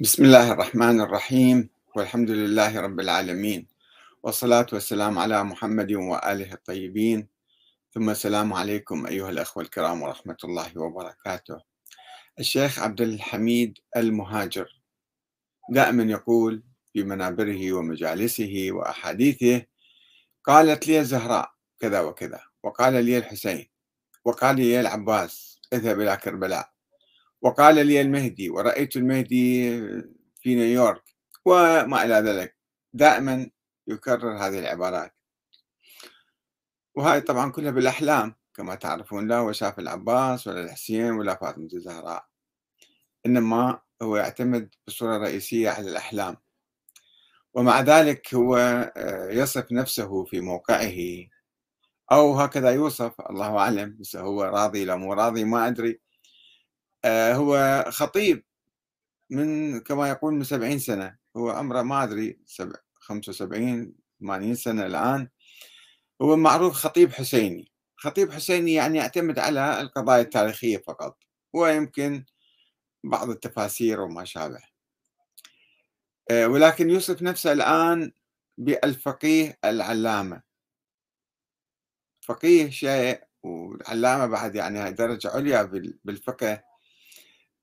بسم الله الرحمن الرحيم والحمد لله رب العالمين والصلاة والسلام على محمد وآله الطيبين. ثم السلام عليكم أيها الأخوة الكرام ورحمة الله وبركاته. الشيخ عبد الحميد المهاجر دائما يقول في منابره ومجالسه وأحاديثه قالت لي الزهراء كذا وكذا وقال لي الحسين وقال لي العباس اذهب إلى كربلاء وقال لي المهدي ورأيت المهدي في نيويورك وما إلى ذلك. دائما يكرر هذه العبارات. وهذه طبعا كلها بالأحلام كما تعرفون لا هو شاف العباس ولا الحسين ولا فاطمة الزهراء. إنما هو يعتمد بصورة رئيسية على الأحلام. ومع ذلك هو آه، يصف نفسه في موقعه أو هكذا يوصف الله أعلم هو راضي لا مو راضي ما أدري. هو خطيب من كما يقول من سبعين سنة. هو عمره ما أدري خمسة وسبعين ثمانين سنة الآن. هو معروف خطيب حسيني. خطيب حسيني يعني يعتمد على القضايا التاريخية فقط ويمكن بعض التفاسير وما شابه. آه، ولكن يوصف نفسه الآن بالفقيه العلامة. فقيه شيء والعلامة بعد يعني درجة عليا بالفقه آه،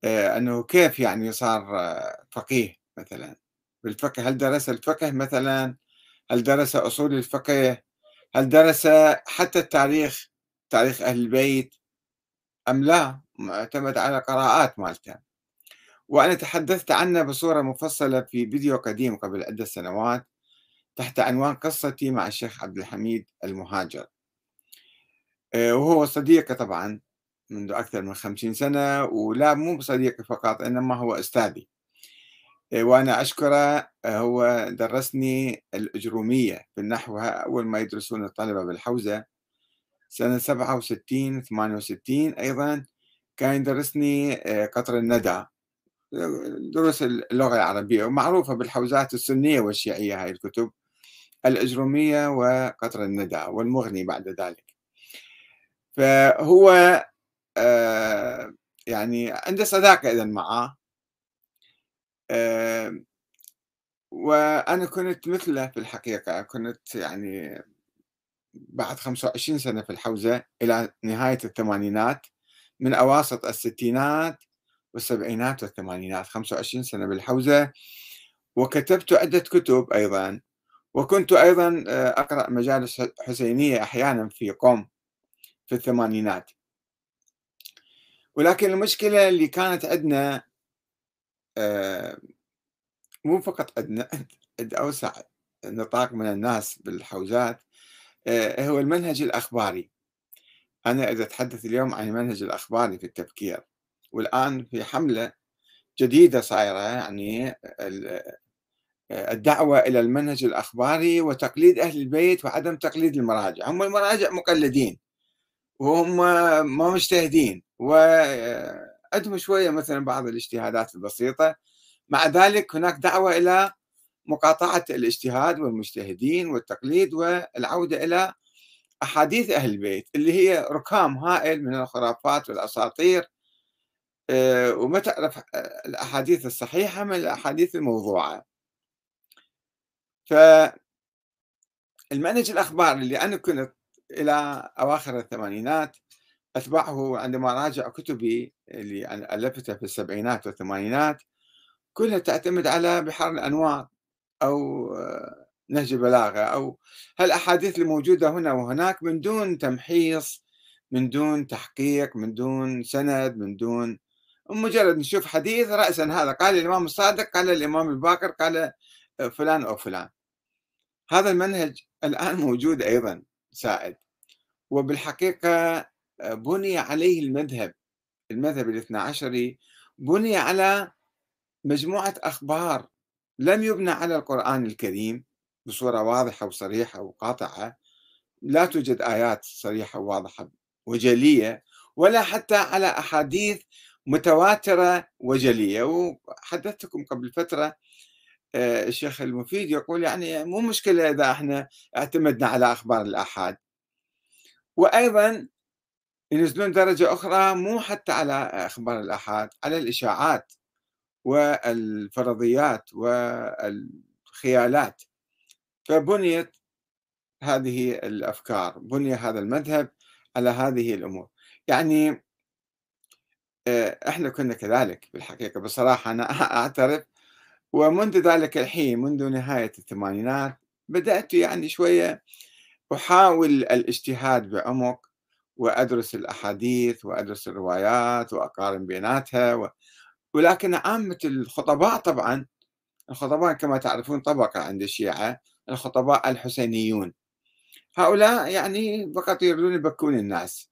أنه كيف يعني صار آه، فقيه مثلا؟ بالفقه هل درس الفقه مثلا؟ هل درس أصول الفقه؟ هل درس حتى التاريخ تاريخ أهل البيت؟ أم لا؟ معتمد على قراءات مالته. وأنا تحدثت عنه بصورة مفصلة في فيديو قديم قبل عدة سنوات تحت عنوان قصتي مع الشيخ عبد الحميد المهاجر. آه، وهو صديقي طبعا منذ أكثر من خمسين سنة ولا مو بصديقي فقط إنما هو أستاذي. إيه، وأنا أشكره آه، هو درسني الأجرومية في النحو أول ما يدرسون الطلبة بالحوزة سنة سبعة وستين ثمانية وستين أيضا كان يدرسني آه، قطر الندى. دروس اللغة العربية ومعروفة بالحوزات السنية والشيعية هاي الكتب الأجرومية وقطر الندى والمغني بعد ذلك. فهو آه، يعني عندي صداقة إذا معاه آه، وأنا كنت مثله في الحقيقة كنت يعني بعد 25 سنة في الحوزة إلى نهاية الثمانينات من أواسط الستينات والسبعينات والثمانينات 25 سنة بالحوزة. وكتبت عدة كتب أيضا. وكنت أيضا آه، أقرأ مجالس حسينية أحيانا في قم في الثمانينات. ولكن المشكلة اللي كانت عندنا آه، مو فقط عندنا عند أوسع نطاق من الناس بالحوزات آه، هو المنهج الأخباري. أنا إذا أتحدث اليوم عن المنهج الأخباري في التفكير والآن في حملة جديدة صايرة يعني آه، الدعوة إلى المنهج الأخباري وتقليد أهل البيت وعدم تقليد المراجع. هم المراجع مقلدين وهم ما مجتهدين. وعندهم شوية مثلا بعض الاجتهادات البسيطة. مع ذلك هناك دعوة إلى مقاطعة الاجتهاد والمجتهدين والتقليد والعودة إلى أحاديث أهل البيت اللي هي ركام هائل من الخرافات والأساطير. آه، وما تعرف الأحاديث الصحيحة من الأحاديث الموضوعة. فالمنهج الأخبار اللي أنا كنت إلى أواخر الثمانينات أتبعه عندما راجع كتبي اللي ألفتها في السبعينات والثمانينات كلها تعتمد على بحر الأنوار أو نهج البلاغة أو هالأحاديث الموجودة هنا وهناك من دون تمحيص من دون تحقيق من دون سند من دون مجرد نشوف حديث رأسا هذا قال الإمام الصادق قال الإمام الباكر قال فلان أو فلان. هذا المنهج الآن موجود أيضا سائد. وبالحقيقة بني عليه المذهب المذهب الاثنى عشري بني على مجموعة أخبار لم يبنى على القرآن الكريم بصورة واضحة وصريحة وقاطعة. لا توجد آيات صريحة وواضحة وجلية ولا حتى على أحاديث متواترة وجلية. وحدثتكم قبل فترة آه، الشيخ المفيد يقول يعني مو مشكلة إذا إحنا اعتمدنا على أخبار الآحاد. وأيضا ينزلون درجة أخرى مو حتى على أخبار الآحاد على الإشاعات والفرضيات والخيالات. فبنيت هذه الأفكار بني هذا المذهب على هذه الأمور. يعني آه، إحنا كنا كذلك بالحقيقة. بصراحة أنا أعترف. ومنذ ذلك الحين منذ نهاية الثمانينات بدأت يعني شوية أحاول الاجتهاد بعمق. وأدرس الأحاديث وأدرس الروايات وأقارن بيناتها و... ولكن عامة الخطباء طبعا الخطباء كما تعرفون طبقة عند الشيعة الخطباء الحسينيون. هؤلاء يعني فقط يريدون يبكون الناس.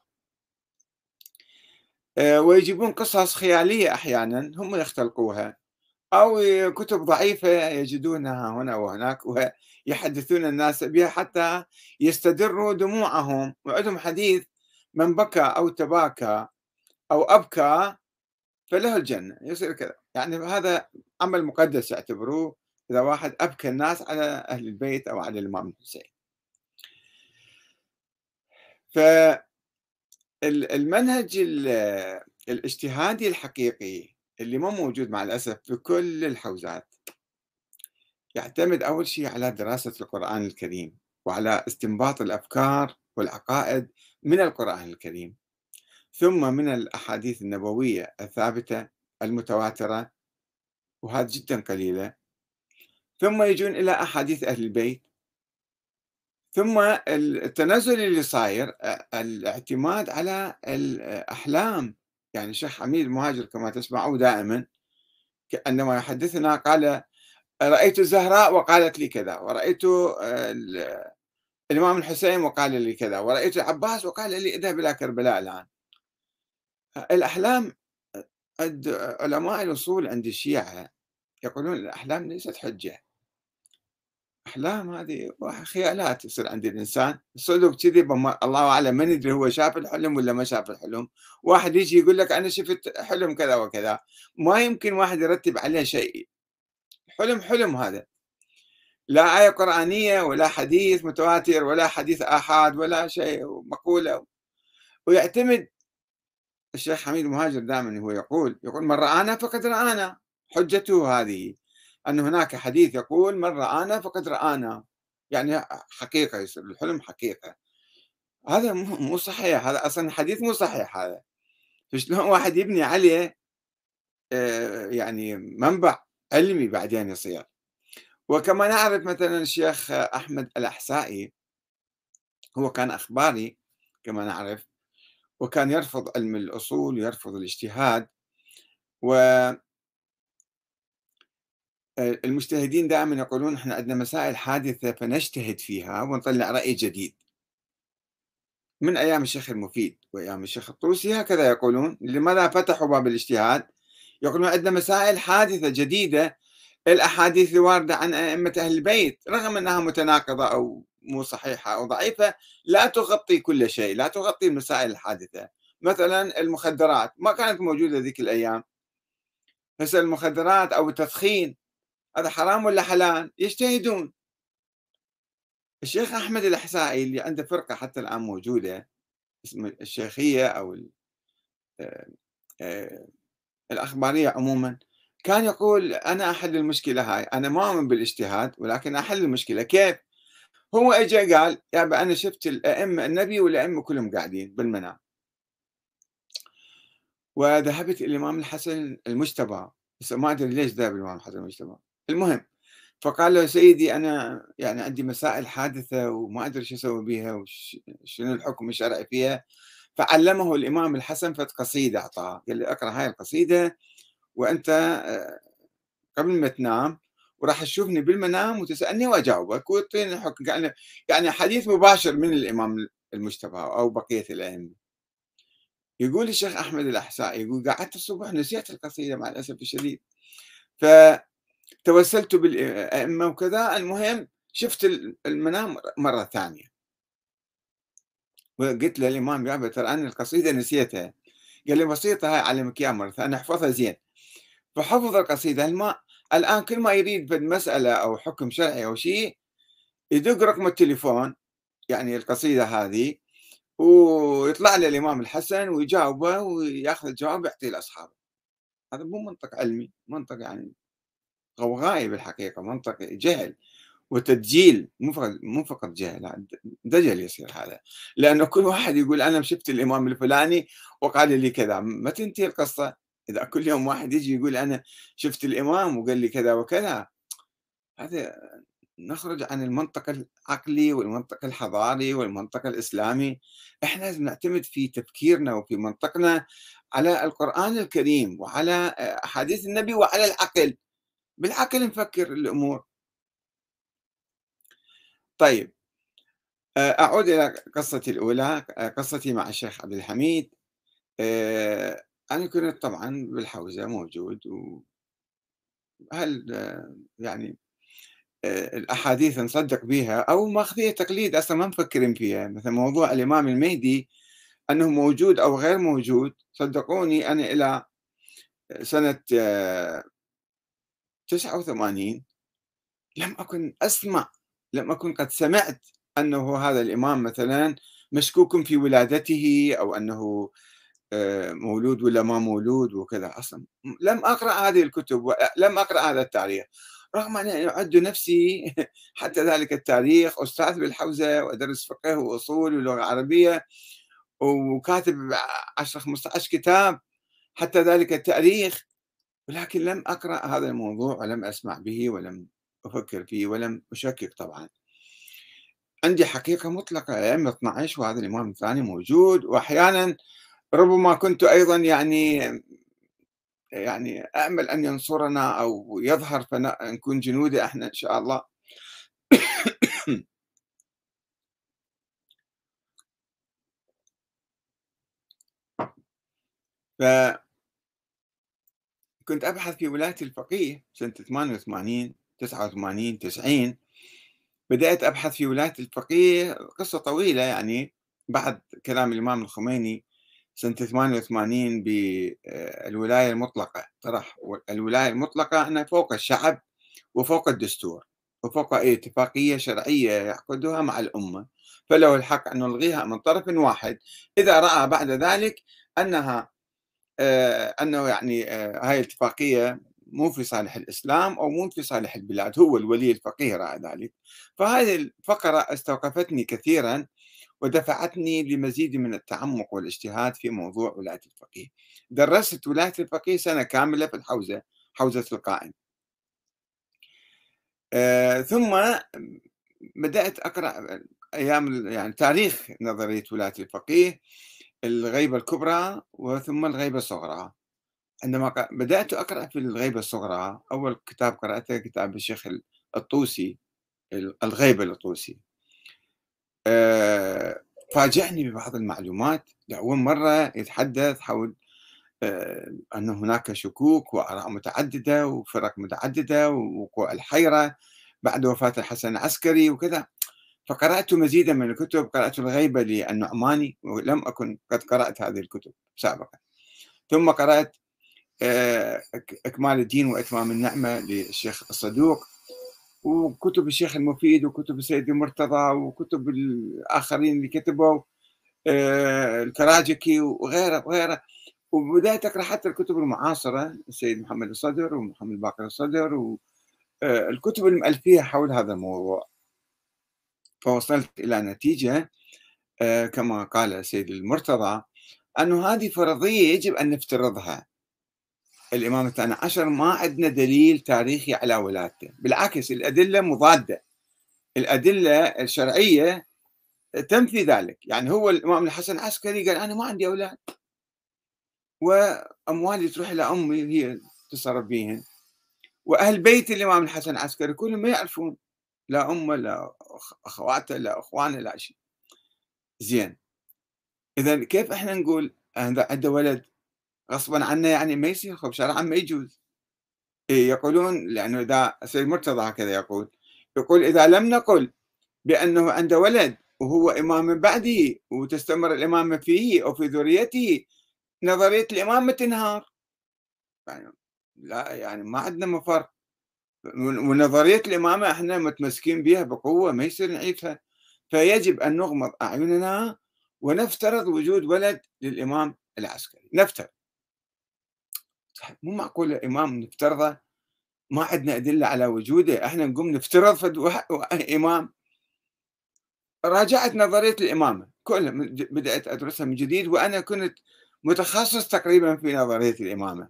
آه، ويجيبون قصص خيالية أحيانا هم يختلقوها. أو كتب ضعيفة يجدونها هنا وهناك ويحدثون الناس بها حتى يستدروا دموعهم. وعندهم حديث من بكى أو تباكى أو أبكى فله الجنة يصير كذا. يعني هذا عمل مقدس يعتبروه إذا واحد أبكى الناس على أهل البيت أو على الإمام الحسين. فالمنهج الاجتهادي الحقيقي اللي مو موجود مع الأسف في كل الحوزات يعتمد أول شيء على دراسة القرآن الكريم وعلى استنباط الأفكار والعقائد من القرآن الكريم ثم من الأحاديث النبوية الثابتة المتواترة وهذه جدا قليلة. ثم يجون إلى أحاديث أهل البيت. ثم التنزل اللي صاير الاعتماد على الأحلام. يعني الشيخ حميد المهاجر كما تسمعوا دائما عندما يحدثنا قال رأيت الزهراء وقالت لي كذا ورأيت الإمام الحسين وقال لي كذا ورأيت العباس وقال لي اذهب إلى كربلاء الآن. الأحلام عند علماء الأصول عند الشيعة يقولون الأحلام ليست حجة. أحلام هذه خيالات يصير عند الإنسان. صدق كذي الله أعلم من يدري هو شاف الحلم ولا ما شاف الحلم. واحد يجي يقول لك أنا شفت حلم كذا وكذا. ما يمكن واحد يرتب عليه شيء. حلم حلم هذا. لا آية قرآنية ولا حديث متواتر ولا حديث آحاد ولا شيء مقولة ويعتمد الشيخ حميد مهاجر دائما هو يقول يقول من رآنا فقد رآنا. حجته هذه أن هناك حديث يقول من رآنا فقد رآنا. يعني حقيقة يصير الحلم حقيقة. هذا مو صحيح. هذا أصلا حديث مو صحيح هذا. فشلون واحد يبني عليه آه، يعني منبع علمي بعدين يصير؟ وكما نعرف مثلا الشيخ أحمد الأحسائي هو كان أخباري كما نعرف وكان يرفض علم الأصول ويرفض الاجتهاد و المجتهدين دائما يقولون إحنا عندنا مسائل حادثة فنجتهد فيها ونطلع رأي جديد. من أيام الشيخ المفيد وأيام الشيخ الطوسي هكذا يقولون لماذا فتحوا باب الاجتهاد يقولون عندنا مسائل حادثة جديدة الأحاديث الواردة عن أئمة أهل البيت رغم أنها متناقضة أو مو صحيحة أو ضعيفة لا تغطي كل شيء لا تغطي المسائل الحادثة. مثلا المخدرات ما كانت موجودة ذيك الأيام. هسه المخدرات أو التدخين هذا حرام ولا حلال؟ يجتهدون. الشيخ أحمد الأحسائي اللي عنده فرقة حتى الآن موجودة اسم الشيخية أو آه، آه، الأخبارية عموما كان يقول أنا أحل المشكلة هاي أنا ما أؤمن بالاجتهاد ولكن أحل المشكلة. كيف؟ هو اجى قال يا أنا شفت الأئمة النبي والأئمة كلهم قاعدين بالمنام. وذهبت إلى الإمام الحسن المجتبى. بس ما أدري ليش ذهب الإمام الحسن المجتبى. المهم فقال له سيدي أنا يعني عندي مسائل حادثة وما أدري شو أسوي بها وشنو الحكم الشرعي فيها. فعلمه الإمام الحسن فت قصيدة أعطاه. قال لي اقرأ هاي القصيدة وأنت آه، قبل ما تنام وراح تشوفني بالمنام وتسألني وأجاوبك وتعطيني الحكم يعني يعني حديث مباشر من الإمام المجتبى أو بقية الأئمة. يقول الشيخ أحمد الأحسائي يقول قعدت الصبح نسيت القصيدة مع الأسف الشديد. ف توسلت بالأئمة وكذا المهم شفت المنام مرة ثانية. وقلت للإمام يابا ترى أنا القصيدة نسيتها. قال لي بسيطة هاي أعلمك إياها مرة ثانية أحفظها زين. فحفظ القصيدة. الماء الآن كل ما يريد بالمسألة أو حكم شرعي أو شيء يدق رقم التليفون يعني القصيدة هذه ويطلع له الإمام الحسن ويجاوبه ويأخذ الجواب ويعطيه لأصحابه. هذا مو منطق علمي منطق يعني غوغائي بالحقيقة منطق جهل وتدجيل مو فقط مو فقط جهل دجل يصير هذا. لأنه كل واحد يقول أنا شفت الإمام الفلاني وقال لي كذا ما تنتهي القصة. إذا كل يوم واحد يجي يقول أنا شفت الإمام وقال لي كذا وكذا هذا نخرج عن المنطق العقلي والمنطق الحضاري والمنطق الإسلامي. إحنا لازم نعتمد في تفكيرنا وفي منطقنا على القرآن الكريم وعلى أحاديث النبي وعلى العقل. بالعقل نفكر الأمور. طيب آه، أعود إلى قصتي الأولى آه، قصتي مع الشيخ عبد الحميد. آه، أنا كنت طبعا بالحوزة موجود وهل يعني الأحاديث نصدق بها أو ماخذية تقليد أصلا ما مفكرين فيها. مثل موضوع الإمام المهدي أنه موجود أو غير موجود صدقوني أنا إلى سنة 89 لم أكن أسمع لم أكن قد سمعت أنه هذا الإمام مثلا مشكوك في ولادته أو أنه آه، مولود ولا ما مولود وكذا أصلا. لم أقرأ هذه الكتب لم أقرأ هذا التاريخ. رغم أني أعد نفسي حتى ذلك التاريخ أستاذ بالحوزة وأدرس فقه وأصول ولغة عربية وكاتب 10 15 كتاب حتى ذلك التاريخ ولكن لم أقرأ هذا الموضوع ولم أسمع به ولم أفكر فيه ولم أشكك طبعا. عندي حقيقة مطلقة أيام 12 وهذا الإمام الثاني موجود وأحيانا ربما كنت أيضا يعني يعني أأمل أن ينصرنا أو يظهر فنكون جنوده إحنا إن شاء الله. ف كنت أبحث في ولاية الفقيه سنة 88 89 90 بدأت أبحث في ولاية الفقيه قصة طويلة يعني بعد كلام الإمام الخميني سنة 88 بالولاية المطلقة طرح الولاية المطلقة أنها فوق الشعب وفوق الدستور وفوق أي اتفاقية شرعية يعقدها مع الأمة. فله الحق أن نلغيها من طرف واحد. إذا رأى بعد ذلك أنها آه، أنه يعني آه، هاي الاتفاقية مو في صالح الإسلام أو مو في صالح البلاد هو الولي الفقيه رأى ذلك. فهذه الفقرة استوقفتني كثيرا ودفعتني لمزيد من التعمق والاجتهاد في موضوع ولاية الفقيه. درست ولاية الفقيه سنة كاملة في الحوزة حوزة القائم. آه ثم بدأت أقرأ أيام يعني تاريخ نظرية ولاية الفقيه الغيبة الكبرى وثم الغيبة الصغرى. عندما بدأت أقرأ في الغيبة الصغرى أول كتاب قرأته كتاب الشيخ الطوسي الغيبة الطوسي فاجأني ببعض المعلومات. لأول مرة يتحدث حول آه، أن هناك شكوك وآراء متعددة وفرق متعددة ووقوع الحيرة بعد وفاة الحسن العسكري وكذا. فقرأت مزيدا من الكتب قرأت الغيبة للنعماني ولم أكن قد قرأت هذه الكتب سابقا. ثم قرأت آه، إكمال الدين وإتمام النعمة للشيخ الصدوق. وكتب الشيخ المفيد وكتب السيد المرتضى وكتب الآخرين اللي كتبوا آه، الكراجكي وغيره وغيره وبدأت أقرأ حتى الكتب المعاصرة السيد محمد الصدر ومحمد باقر الصدر والكتب آه، المألفية حول هذا الموضوع. فوصلت إلى نتيجة كما قال السيد المرتضى أن هذه فرضية يجب أن نفترضها. الإمام الثاني. عشر ما عندنا دليل تاريخي على ولادته بالعكس الأدلة مضادة. الأدلة الشرعية تنفي ذلك. يعني هو الإمام الحسن العسكري قال أنا ما عندي أولاد. وأموالي تروح إلى أمي هي تصرف بيهن. وأهل بيت الإمام الحسن العسكري كلهم ما يعرفون. لا أمه لا أخواته لا أخوانه لا شيء. زين. إذا كيف إحنا نقول عنده ولد؟ غصبا عنه يعني ما يصير خب شرعا ما يجوز. إيه يقولون لأنه إذا سيد مرتضى هكذا يقول يقول إذا لم نقل بأنه عنده ولد وهو إمام من بعده وتستمر الإمامة فيه أو في ذريته نظرية الإمامة تنهار. يعني لا يعني ما عندنا مفر. ونظرية الإمامة إحنا متمسكين بها بقوة ما يصير نعيدها. فيجب أن نغمض أعيننا ونفترض وجود ولد للإمام العسكري. نفترض. مو معقول إمام نفترضه؟ ما عندنا أدلة على وجوده إحنا نقوم نفترض فد إمام. راجعت نظرية الإمامة كلها بدأت أدرسها من جديد وأنا كنت متخصص تقريبا في نظرية الإمامة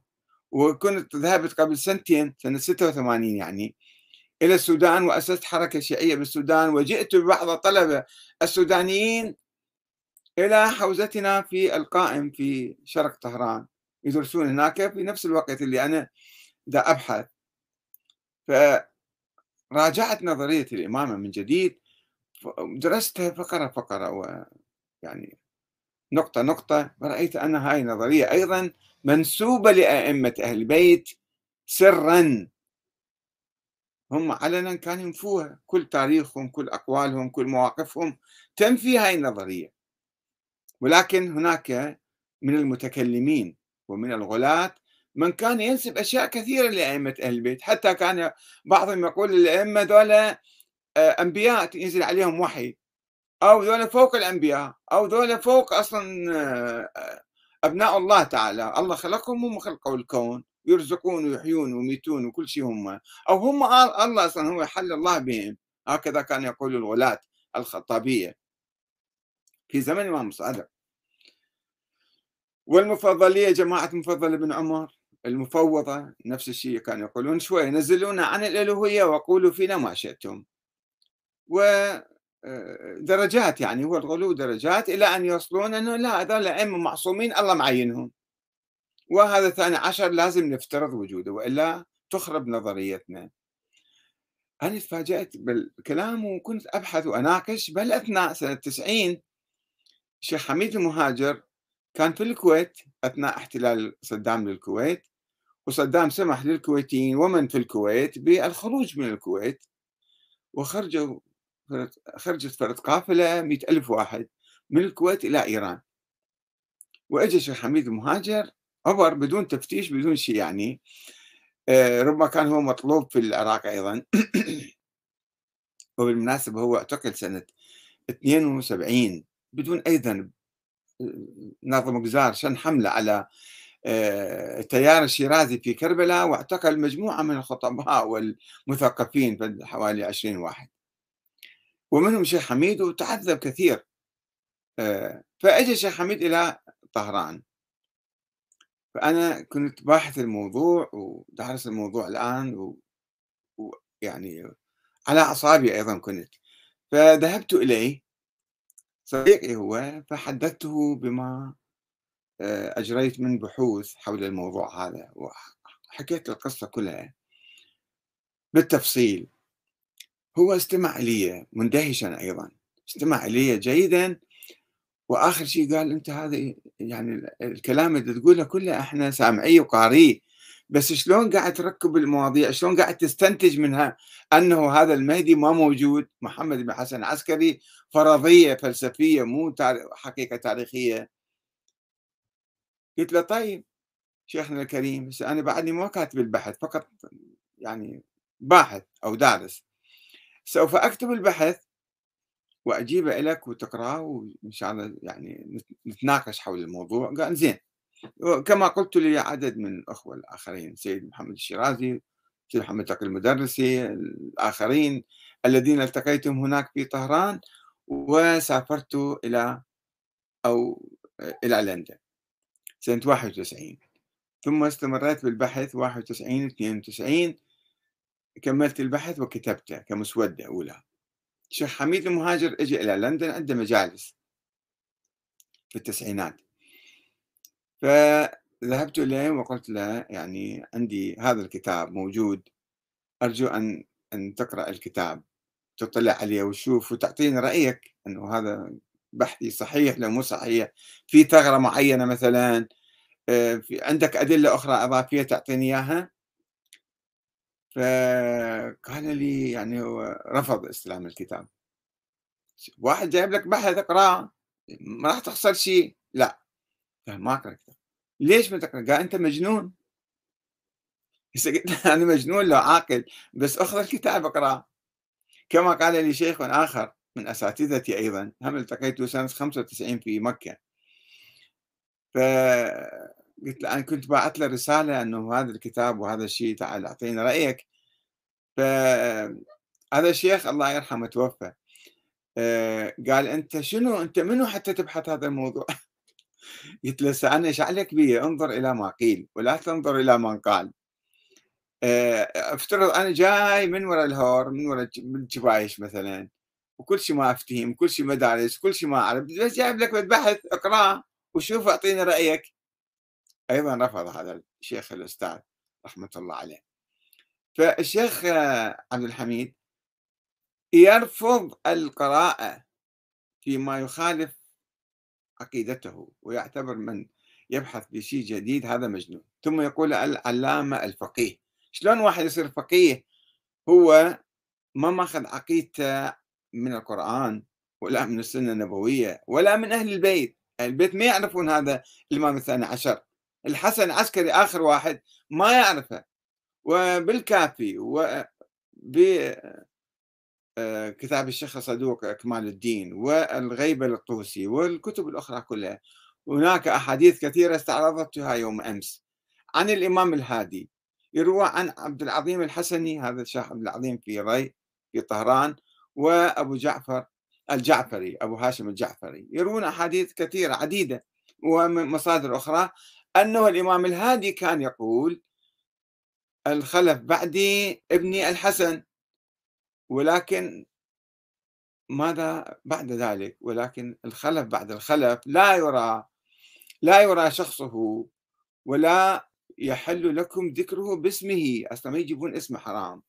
وكنت ذهبت قبل سنتين سنة 86 يعني إلى السودان وأسست حركة شيعية بالسودان وجئت ببعض الطلبة السودانيين إلى حوزتنا في القائم في شرق طهران. يدرسون هناك في نفس الوقت اللي أنا دا أبحث. فراجعت نظرية الإمامة من جديد درستها فقرة فقرة ويعني نقطة نقطة فرأيت أن هاي النظرية أيضا منسوبة لأئمة أهل البيت سرا. هم علنا كانوا ينفوها كل تاريخهم كل أقوالهم كل مواقفهم تنفي هاي النظرية. ولكن هناك من المتكلمين ومن الغلاة من كان ينسب أشياء كثيرة لأئمة أهل البيت. حتى كان بعضهم يقول الأئمة ذولا آه، أنبياء ينزل عليهم وحي. أو ذولا فوق الأنبياء. أو ذولا فوق أصلا آه، أبناء الله تعالى. الله خلقهم هم خلقوا الكون. يرزقون ويحيون ويميتون وكل شيء هم. أو هم الله أصلا هو حل الله بهم. هكذا كان يقول الغلاة الخطابية. في زمن الإمام الصادق والمفضلية جماعة مفضل بن عمر المفوضة نفس الشيء كانوا يقولون شوي نزلونا عن الألوهية وقولوا فينا ما شئتم. ودرجات آه، يعني هو الغلو درجات إلى أن يوصلون أنه لا هذول أئمة معصومين الله معينهم. وهذا الثاني عشر لازم نفترض وجوده وإلا تخرب نظريتنا. أنا تفاجأت بالكلام وكنت أبحث وأناقش بل أثناء سنة 90 الشيخ حميد المهاجر كان في الكويت أثناء احتلال صدام للكويت وصدام سمح للكويتيين ومن في الكويت بالخروج من الكويت. وخرجوا خرجت فرد قافلة مئة ألف واحد من الكويت إلى إيران. وأجى الشيخ حميد المهاجر عبر بدون تفتيش بدون شيء يعني. آه، ربما كان هو مطلوب في العراق أيضا. وبالمناسبة هو اعتقل سنة 72 بدون أي ذنب. ناظم قزار شن حملة على آه، التيار الشيرازي في كربلاء واعتقل مجموعة من الخطباء والمثقفين حوالي 20 واحد. ومنهم الشيخ حميد وتعذب كثير. آه، فأجى الشيخ حميد إلى طهران. فأنا كنت باحث الموضوع ودارس الموضوع الآن ويعني على أعصابي أيضا كنت. فذهبت إليه صديقي هو فحدثته بما آه، أجريت من بحوث حول الموضوع هذا وحكيت القصة كلها بالتفصيل. هو استمع لي مندهشا أيضا استمع لي جيدا وآخر شيء قال أنت هذا يعني الكلام اللي تقوله كله إحنا سامعيه وقاريه بس شلون قاعد تركب المواضيع؟ شلون قاعد تستنتج منها أنه هذا المهدي ما موجود؟ محمد بن حسن عسكري فرضية فلسفية مو حقيقة تاريخية. قلت له طيب شيخنا الكريم بس أنا بعدني ما كاتب البحث فقط يعني باحث أو دارس. سوف أكتب البحث وأجيبه لك وتقرأه وإن شاء الله يعني نتناقش حول الموضوع. قال زين. كما قلت لي عدد من الأخوة الآخرين سيد محمد الشيرازي سيد محمد تقي المدرسي الآخرين الذين التقيتهم هناك في طهران وسافرت إلى أو إلى لندن سنة 91 ثم استمريت بالبحث 91 92 كملت البحث وكتبته كمسودة أولى. الشيخ حميد المهاجر اجى إلى لندن عنده مجالس في التسعينات. فذهبت إليه وقلت له يعني عندي هذا الكتاب موجود أرجو أن أن تقرأ الكتاب تطلع عليه وتشوف وتعطيني رأيك إنه هذا بحثي صحيح لو مو صحيح في ثغرة معينة مثلا آه، في عندك أدلة أخرى إضافية تعطيني إياها؟ فقال لي يعني هو رفض استلام الكتاب. واحد جايب لك بحث اقرأه ما راح تخسر شيء لا. قال ما أقرأ كتاب. ليش ما تقرأ؟ قال أنت مجنون. قلت أنا مجنون لو عاقل بس أخذ الكتاب أقرأه. كما قال لي شيخ آخر من أساتذتي أيضا هم التقيته سنة 95 في مكة. ف قلت له أنا كنت باعت له رسالة أنه هذا الكتاب وهذا الشيء تعال أعطيني رأيك. فهذا الشيخ الله يرحمه توفى. آه، قال أنت شنو؟ أنت منو حتى تبحث هذا الموضوع؟ قلت له إيش عليك بي انظر إلى ما قيل ولا تنظر إلى من قال. آه، افترض أنا جاي من وراء الهور من وراء الجبايش مثلا وكل شيء ما أفتهم كل شيء مدارس كل شيء ما أعرف بس جايب لك بحث اقراه وشوف أعطيني رأيك. أيضا رفض هذا الشيخ الأستاذ رحمة الله عليه. فالشيخ عبد الحميد يرفض القراءة فيما يخالف عقيدته ويعتبر من يبحث بشيء جديد هذا مجنون. ثم يقول العلامة الفقيه. شلون واحد يصير فقيه؟ هو ما ماخذ عقيدته من القرآن ولا من السنة النبوية ولا من أهل البيت. البيت ما يعرفون هذا الإمام الثاني عشر. الحسن العسكري آخر واحد ما يعرفه. وبالكافي وبكتاب آه، الشيخ صدوق كمال الدين والغيبة للطوسي والكتب الأخرى كلها. هناك أحاديث كثيرة استعرضتها يوم أمس. عن الإمام الهادي. يروى عن عبد العظيم الحسني هذا الشيخ عبد العظيم في ري في طهران وأبو جعفر الجعفري أبو هاشم الجعفري. يروون أحاديث كثيرة عديدة ومصادر أخرى. أنه الإمام الهادي كان يقول الخلف بعدي ابني الحسن. ولكن ماذا بعد ذلك؟ ولكن الخلف بعد الخلف لا يرى لا يرى شخصه ولا يحل لكم ذكره باسمه. أصلا ما يجيبون اسمه حرام.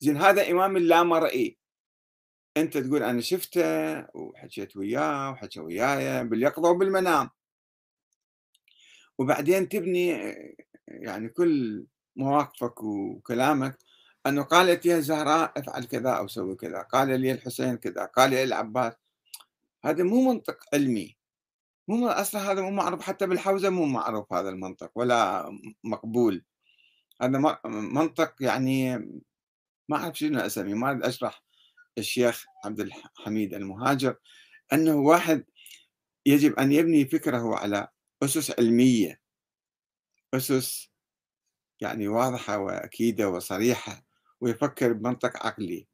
زين هذا إمام اللامرئي. أنت تقول أنا شفته وحكيت وياه وحكى وياي باليقظة وبالمنام. وبعدين تبني يعني كل مواقفك وكلامك أنه قالت يا زهراء أفعل كذا أو سوي كذا قال لي الحسين كذا قال لي العباس. هذا مو منطق علمي. مو أصلا هذا مو معروف حتى بالحوزة مو معروف هذا المنطق ولا مقبول. هذا منطق يعني ما أعرف شنو أسميه ما أشرح الشيخ عبد الحميد المهاجر. أنه واحد يجب أن يبني فكره على أسس علمية. أسس يعني واضحة وأكيدة وصريحة. ويفكر بمنطق عقلي.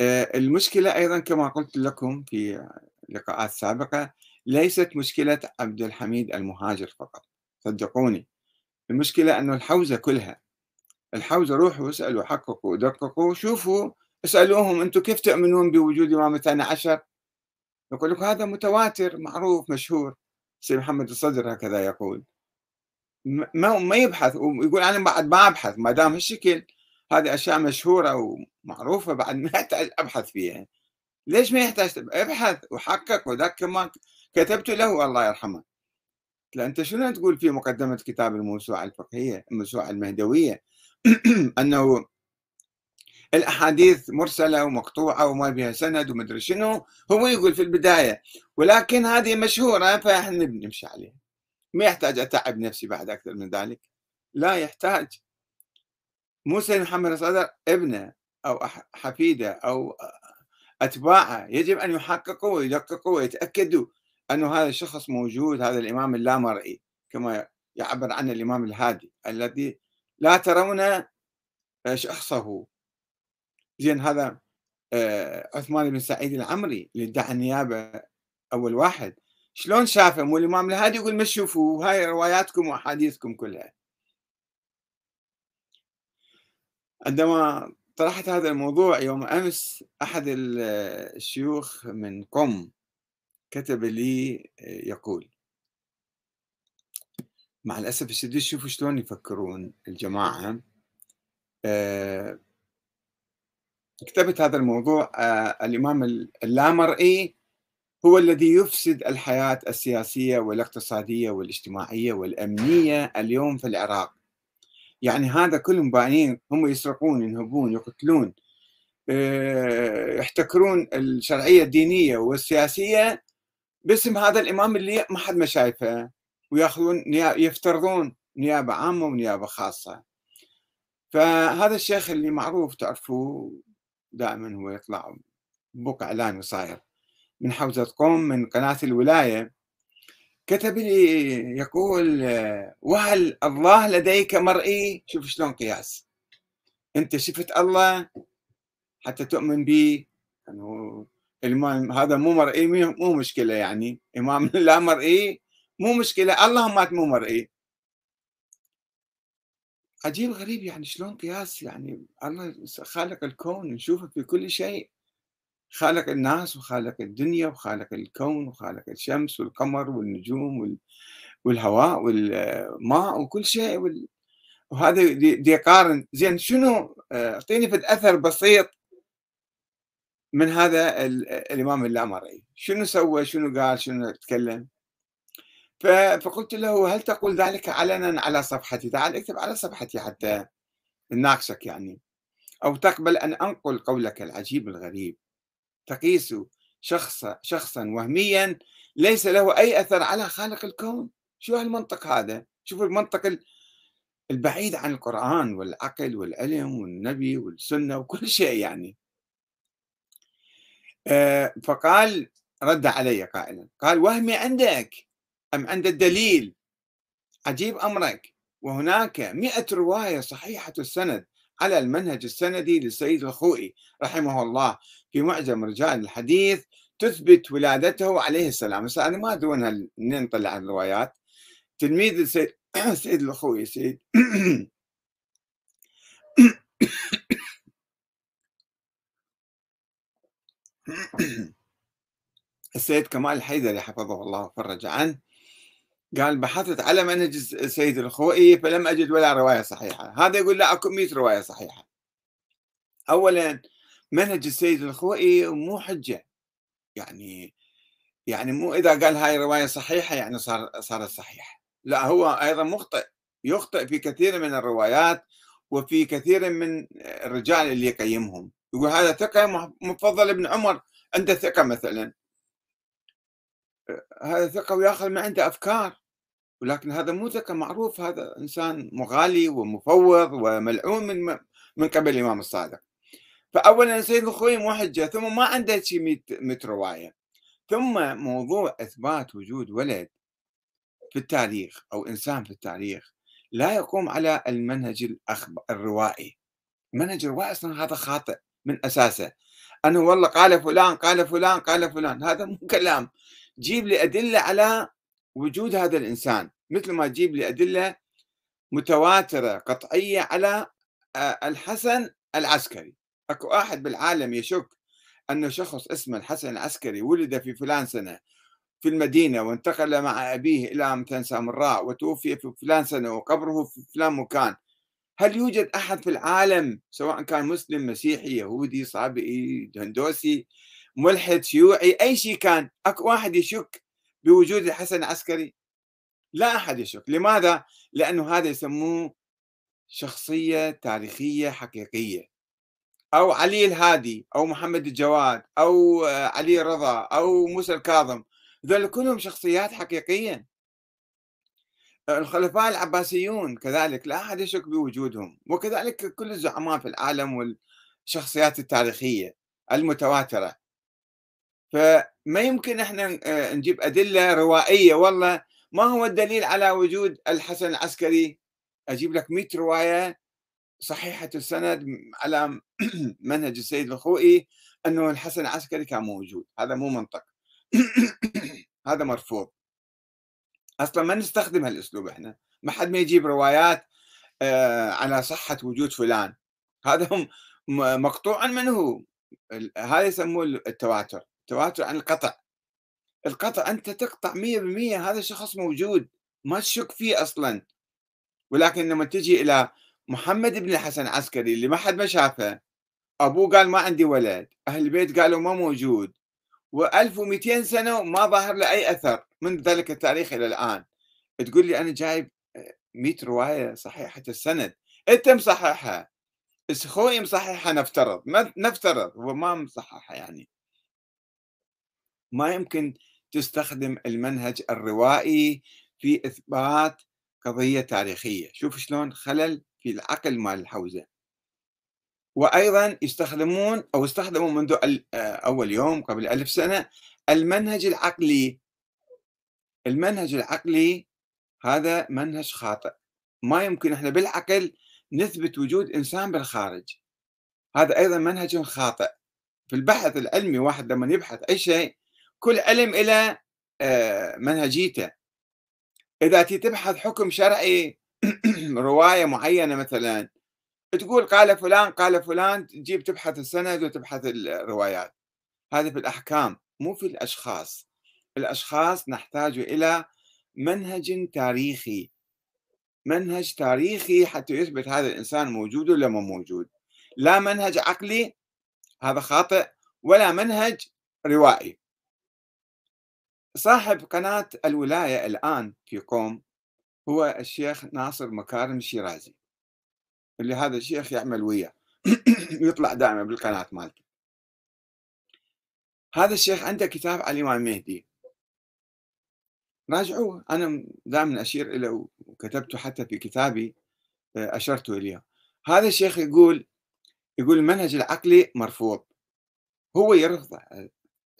آه، المشكلة أيضا كما قلت لكم في لقاءات سابقة ليست مشكلة عبد الحميد المهاجر فقط. صدقوني. المشكلة أنه الحوزة كلها الحوزة روحوا اسألوا حققوا دققوا شوفوا اسألوهم أنتم كيف تؤمنون بوجود إمام الثاني عشر؟ يقول لك هذا متواتر معروف مشهور. سيد محمد الصدر هكذا يقول. ما ما يبحث ويقول أنا بعد ما أبحث ما دام هالشكل هذه أشياء مشهورة ومعروفة بعد ما يحتاج أبحث فيها. ليش ما يحتاج ابحث وحقق وذاك ما كتبت له الله يرحمه. لا أنت شنو تقول في مقدمة كتاب الموسوعة الفقهية الموسوعة المهدوية؟ أنه الأحاديث مرسلة ومقطوعة وما بها سند ومدري شنو هو يقول في البداية. ولكن هذه مشهورة فإحنا نمشي عليها. ما يحتاج أتعب نفسي بعد أكثر من ذلك. لا يحتاج. موسى محمد صدر ابنه أو حفيده أو أتباعه يجب أن يحققوا ويدققوا ويتأكدوا أنه هذا الشخص موجود هذا الإمام اللامرئي كما يعبر عنه الإمام الهادي الذي لا ترون شخصه. زين هذا آه، عثمان بن سعيد العمري اللي ادعى النيابه أول واحد. شلون شافه مو الامام الهادي يقول ما تشوفوا هاي رواياتكم وأحاديثكم كلها. عندما طرحت هذا الموضوع يوم أمس أحد الشيوخ من قم كتب لي آه، يقول مع الأسف الشديد شوفوا شلون يفكرون الجماعة. أه كتبت هذا الموضوع آه، الإمام اللامرئي هو الذي يفسد الحياة السياسية والاقتصادية والاجتماعية والأمنية اليوم في العراق. يعني هذا كلهم باينين هم يسرقون ينهبون يقتلون. آه، يحتكرون الشرعية الدينية والسياسية باسم هذا الإمام اللي ما حد ما شايفه. ويأخذون يفترضون نيابة عامة ونيابة خاصة. فهذا الشيخ اللي معروف تعرفوه دائما هو يطلع بوق إعلامي صاير من حوزة قوم من قناة الولاية. كتب لي يقول وهل الله لديك مرئي؟ شوف شلون قياس. أنت شفت الله حتى تؤمن به يعني الإمام هذا مو مرئي مو مشكلة يعني. إمام لا مرئي مو مشكلة الله مات مو مرئي. عجيب غريب يعني شلون قياس يعني الله خالق الكون نشوفه في كل شيء. خالق الناس وخالق الدنيا وخالق الكون وخالق الشمس والقمر والنجوم والهواء والماء وكل شيء وهذا دي يقارن زين شنو؟ آه، أعطيني في اثر بسيط من هذا الإمام اللامرئي شنو سوى؟ شنو قال؟ شنو تكلم؟ فقلت له هل تقول ذلك علنا على صفحتي؟ تعال اكتب على صفحتي حتى نناقشك يعني. أو تقبل أن أنقل قولك العجيب الغريب. تقيس شخصا شخصا وهميا ليس له أي أثر على خالق الكون. شو هالمنطق هذا؟ شوف المنطق البعيد عن القرآن والعقل والعلم والنبي والسنة وكل شيء يعني. آه، فقال رد علي قائلا قال وهمي عندك أم عند الدليل؟ عجيب أمرك. وهناك مئة رواية صحيحة السند على المنهج السندي للسيد الخوئي رحمه الله. في معجم رجال الحديث تثبت ولادته عليه السلام. بس أنا ما أدري وين نطلع الروايات. تلميذ السيد, السيد الخوئي سيد السيد كمال الحيدري حفظه الله وفرج عنه. قال بحثت على منهج السيد الخوئي فلم أجد ولا رواية صحيحة. هذا يقول لا أكو 100 رواية صحيحة. أولا منهج السيد الخوئي مو حجة. يعني يعني مو إذا قال هاي رواية صحيحة يعني صار صارت صحيحة. لا هو أيضا مخطئ يخطئ في كثير من الروايات وفي كثير من الرجال اللي يقيمهم. يقول هذا ثقة مفضل ابن عمر عنده ثقة مثلا. هذا ثقة ويأخذ من عنده أفكار ولكن هذا مو ذكر معروف هذا إنسان مغالي ومفوض وملعون من من قبل الإمام الصادق. فأولا سيد الخوي مو حجة ثم ما عنده شيء 100 رواية ثم موضوع إثبات وجود ولد في التاريخ أو إنسان في التاريخ لا يقوم على المنهج الروائي. المنهج الروائي أصلا هذا خاطئ من أساسه. أنه والله قال فلان قال فلان قال فلان. هذا مو كلام. جيب لي أدلة على وجود هذا الإنسان. مثل ما تجيب لي أدلة متواترة قطعية على آه، الحسن العسكري. أكو أحد بالعالم يشك أنه شخص اسمه الحسن العسكري ولد في فلان سنة في المدينة وانتقل مع أبيه إلى مثلا سامراء وتوفي في فلان سنة وقبره في فلان مكان. هل يوجد أحد في العالم سواء كان مسلم مسيحي يهودي صابئي هندوسي ملحد شيوعي أي شيء كان أكو واحد يشك بوجود الحسن العسكري؟ لا أحد يشك. لماذا؟ لأنه هذا يسموه شخصية تاريخية حقيقية. أو علي الهادي أو محمد الجواد أو علي رضا أو موسى الكاظم. ذول كلهم شخصيات حقيقية الخلفاء العباسيون كذلك لا أحد يشك بوجودهم. وكذلك كل الزعماء في العالم والشخصيات التاريخية المتواترة. فما يمكن إحنا آه، نجيب أدلة روائية. والله ما هو الدليل على وجود الحسن العسكري؟ أجيب لك 100 رواية صحيحة السند على منهج السيد الخوئي أنه الحسن العسكري كان موجود. هذا مو منطق. هذا مرفوض. أصلا ما نستخدم هالأسلوب إحنا. ما حد ما يجيب روايات آه، على صحة وجود فلان. هذا مقطوع منه هذا يسموه التواتر. تواتر عن القطع. القطع أنت تقطع 100% هذا الشخص موجود. ما تشك فيه أصلا. ولكن لما تجي إلى محمد بن الحسن العسكري اللي ما حد ما شافه أبوه قال ما عندي ولد أهل البيت قالوا ما موجود. و1200 سنة ما ظاهر له أي أثر من ذلك التاريخ إلى الآن. تقول لي أنا جايب 100 رواية صحيحة السند. أنت مصححها. السخوي مصححها نفترض. نفترض هو ما مصححها يعني. ما يمكن تستخدم المنهج الروائي في إثبات قضية تاريخية. شوف شلون خلل في العقل مال الحوزة. وأيضا يستخدمون أو استخدموا منذ أول يوم قبل ألف سنة المنهج العقلي. المنهج العقلي هذا منهج خاطئ. ما يمكن إحنا بالعقل نثبت وجود إنسان بالخارج. هذا أيضا منهج خاطئ. في البحث العلمي واحد لما يبحث أي شيء كل علم إلى آه، منهجيته. إذا تبحث حكم شرعي رواية معينة مثلا تقول قال فلان قال فلان تجيب تبحث السند وتبحث الروايات. هذه في الأحكام مو في الأشخاص. الأشخاص نحتاج إلى منهج تاريخي. منهج تاريخي حتى يثبت هذا الإنسان موجود ولا مو موجود. لا منهج عقلي هذا خاطئ ولا منهج روائي. صاحب قناة الولاية الآن في قوم هو الشيخ ناصر مكارم الشيرازي اللي هذا الشيخ يعمل وياه يطلع دائما بالقناة مالته. هذا الشيخ عنده كتاب على الإمام المهدي راجعوه. أنا دائما أشير إليه وكتبته حتى في كتابي آه، أشرت إليه. هذا الشيخ يقول يقول المنهج العقلي مرفوض. هو يرفضه.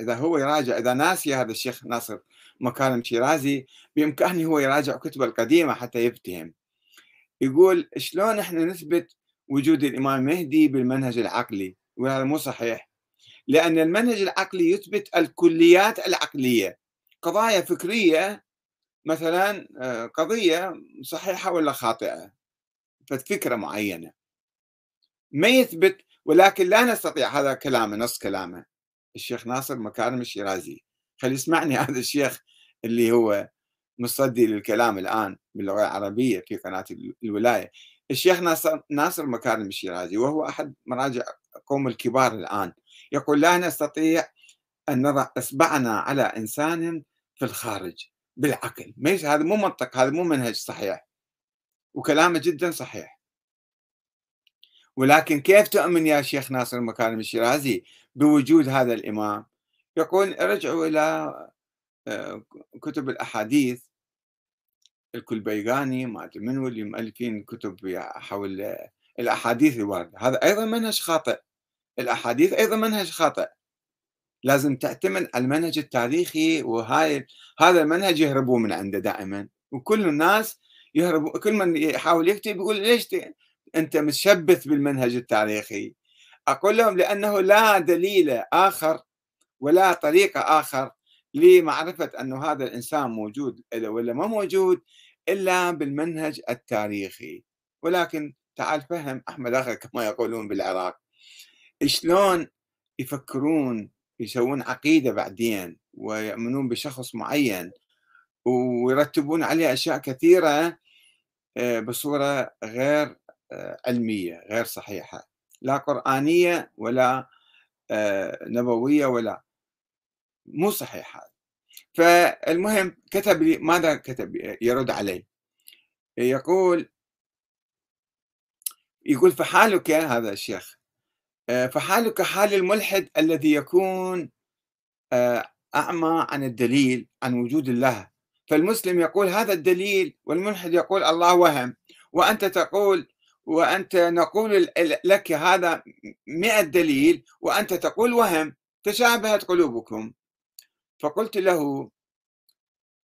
إذا هو يراجع إذا ناسي هذا الشيخ ناصر مكارم شيرازي بإمكانه هو يراجع كتبه القديمة حتى يفتهم يقول شلون إحنا نثبت وجود الإمام المهدي بالمنهج العقلي؟ وهذا مو صحيح. لأن المنهج العقلي يثبت الكليات العقلية. قضايا فكرية مثلا آه، قضية صحيحة ولا خاطئة فكره معينة. ما يثبت ولكن لا نستطيع هذا كلامه نص كلامه. الشيخ ناصر مكارم الشيرازي خلي يسمعني هذا الشيخ اللي هو مصدي للكلام الآن باللغة العربية في قناة الولاية. الشيخ ناصر, ناصر مكارم الشيرازي وهو أحد مراجع قوم الكبار الآن. يقول لا نستطيع أن نضع إصبعنا على إنسان في الخارج. بالعقل. هذا مو منطق هذا مو منهج صحيح. وكلامه جدا صحيح. ولكن كيف تؤمن يا شيخ ناصر مكارم الشيرازي بوجود هذا الإمام. يقول ارجعوا إلى آه، كتب الأحاديث الكلبيغاني ما أدري منو اللي مؤلفين كتب حول الأحاديث الواردة. هذا أيضا منهج خاطئ. الأحاديث أيضا منهج خاطئ. لازم تعتمد على المنهج التاريخي وهاي هذا المنهج يهربون من عنده دائما. وكل الناس يهربوا كل من يحاول يكتب يقول ليش أنت متشبث بالمنهج التاريخي؟ أقول لهم لأنه لا دليل آخر ولا طريقة آخر لمعرفة أنه هذا الإنسان موجود ولا ما موجود إلا بالمنهج التاريخي. ولكن تعال فهم أحمد أخي كما يقولون بالعراق. شلون يفكرون يسوون عقيدة بعدين ويؤمنون بشخص معين ويرتبون عليه أشياء كثيرة آه، بصورة غير آه، علمية غير صحيحة. لا قرآنية ولا آه، نبوية ولا. مو صحيح هذا. فالمهم كتب لي ماذا كتب يرد علي؟ يقول يقول فحالك هذا الشيخ آه، فحالك حال الملحد الذي يكون آه، أعمى عن الدليل عن وجود الله. فالمسلم يقول هذا الدليل والملحد يقول الله وهم. وأنت تقول وأنت نقول لك هذا مئة دليل وأنت تقول وهم تشابهت قلوبكم. فقلت له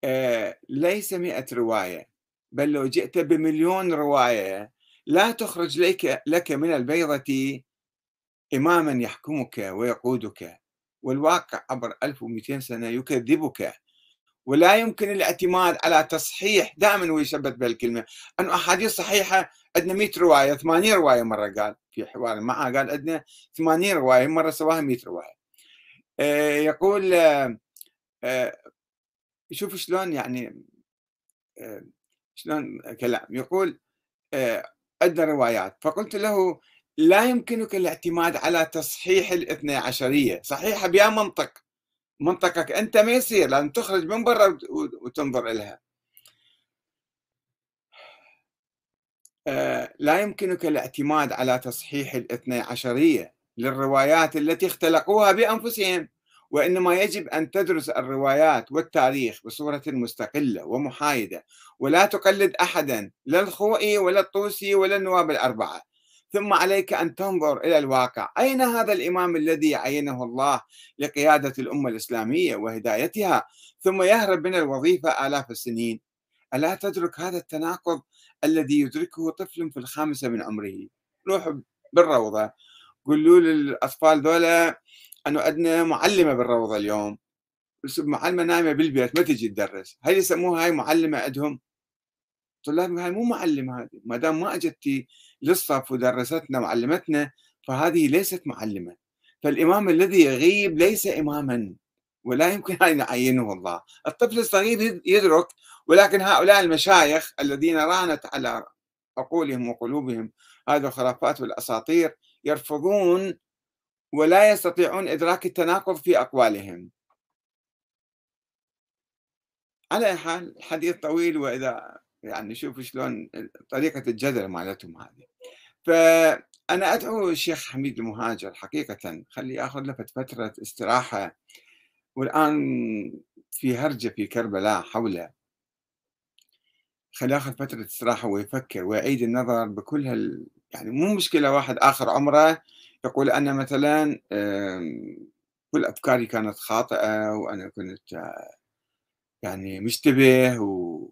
آه ليس مئة رواية بل لو جئت بمليون رواية لا تخرج لك, لك من البيضة إماما يحكمك ويقودك. والواقع عبر 1200 سنة يكذبك. ولا يمكن الاعتماد على تصحيح دائما هو يثبت بهالكلمة أنه أحاديث صحيحة عندنا 100 رواية 80 رواية مرة قال في حوار معه قال عندنا 80 رواية مرة سواها 100 رواية. آه يقول آه آه، شوف شلون يعني شلون كلام. يقول عندنا روايات. فقلت له لا يمكنك الاعتماد على تصحيح الاثنى عشرية. صحيحة بيا منطق. منطقك أنت ما يصير لازم تخرج من برا وتنظر لها لا يمكنك الاعتماد على تصحيح الاثنى عشرية للروايات التي اختلقوها بأنفسهم وإنما يجب أن تدرس الروايات والتاريخ بصورة مستقلة ومحايدة ولا تقلد أحدا لا الخوئي ولا الطوسي ولا النواب الأربعة. ثم عليك أن تنظر إلى الواقع. أين هذا الإمام الذي عينه الله لقيادة الأمة الإسلامية وهدايتها؟ ثم يهرب من الوظيفة آلاف السنين. ألا تدرك هذا التناقض؟ الذي يدركه طفل في الخامسة من عمره. روح بالروضة. قولوا للأطفال ذولا أنه عندنا معلمة بالروضة اليوم. معلمة نايمة بالبيت ما تجي تدرس. هل يسموها هاي معلمة عندهم؟ طلاب هاي مو معلمة هذه. ما دام ما اجتي للصف ودرستنا وعلمتنا فهذه ليست معلمة. فالإمام الذي يغيب ليس إماما. ولا يمكن أن يعينه الله الطفل الصغير يدرك ولكن هؤلاء المشايخ الذين رانت على عقولهم وقلوبهم هذه الخرافات والأساطير يرفضون ولا يستطيعون إدراك التناقض في أقوالهم. على حال الحديث طويل وإذا يعني شوف شلون طريقة الجدل مالتهم هذه. فأنا أدعو الشيخ حميد المهاجر حقيقة خلي يأخذ له فترة استراحة والآن في هرجة في كربلاء حوله. خلي ياخذ فترة استراحة ويفكر ويعيد النظر بكل هال يعني مو مشكلة واحد آخر عمره يقول أنا مثلا كل أفكاري كانت خاطئة وأنا كنت يعني مشتبه و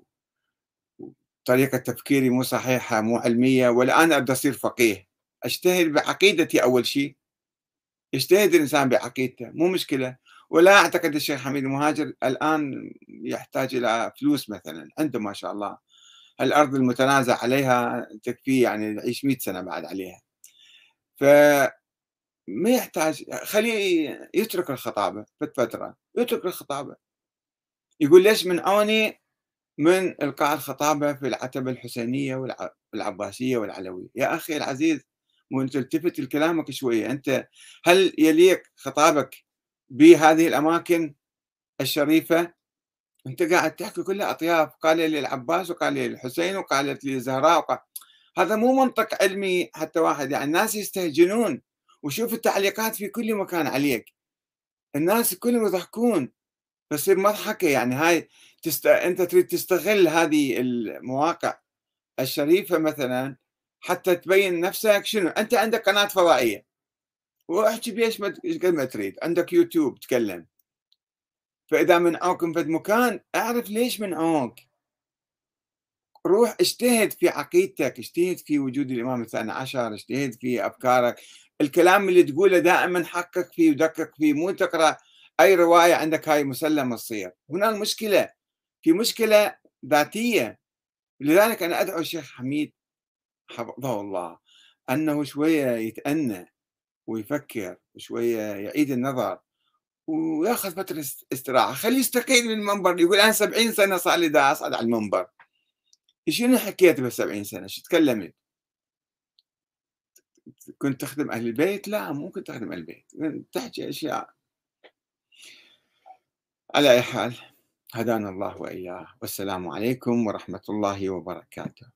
طريقة تفكيري مو صحيحة مو علمية والآن أبدأ أصير فقيه. أجتهد بعقيدتي أول شيء. يجتهد الإنسان بعقيدته مو مشكلة. ولا أعتقد الشيخ حميد المهاجر الآن يحتاج إلى فلوس مثلا عنده ما شاء الله. الأرض المتنازع عليها تكفيه يعني يعيش 100 سنة بعد عليها. ف ما يحتاج خليه يترك الخطابة في فترة يترك الخطابة. يقول ليش منعوني من إلقاء الخطابة في العتبة الحسينية والعباسية والعلوية؟ يا أخي العزيز وانت تلتفت لكلامك شوية أنت هل يليق خطابك بهذه الأماكن الشريفة. أنت قاعد تحكي كلها أطياف قال لي العباس وقال لي الحسين وقالت لي الزهراء وقال... هذا مو منطق علمي حتى واحد يعني الناس يستهجنون. وشوف التعليقات في كل مكان عليك. الناس كلهم يضحكون. فتصير مضحكة يعني هاي تست... أنت تريد تستغل هذه المواقع الشريفة مثلا حتى تبين نفسك شنو. أنت عندك قناة فضائية. واحكي بيش قد ما تريد. عندك يوتيوب تكلم. فإذا منعوك من فد مكان أعرف ليش منعوك روح اجتهد في عقيدتك اجتهد في وجود الإمام الثاني عشر اجتهد في أفكارك. الكلام اللي تقوله دائما حقق فيه ودقق فيه مو تقرأ أي رواية عندك هاي مسلمة تصير. هنا المشكلة. في مشكلة ذاتية. لذلك أنا أدعو الشيخ حميد حفظه الله أنه شوية يتأنى. ويفكر شوية يعيد النظر وياخذ فترة استراحة. خليه يستقيل من المنبر يقول أنا سبعين سنة صار لي دا أصعد على المنبر. شنو حكيت بسبعين سنة؟ شو تكلمت؟ كنت تخدم أهل البيت؟ لا مو كنت تخدم أهل البيت. تحكي أشياء. على أي حال هدانا الله وإياه. والسلام عليكم ورحمة الله وبركاته.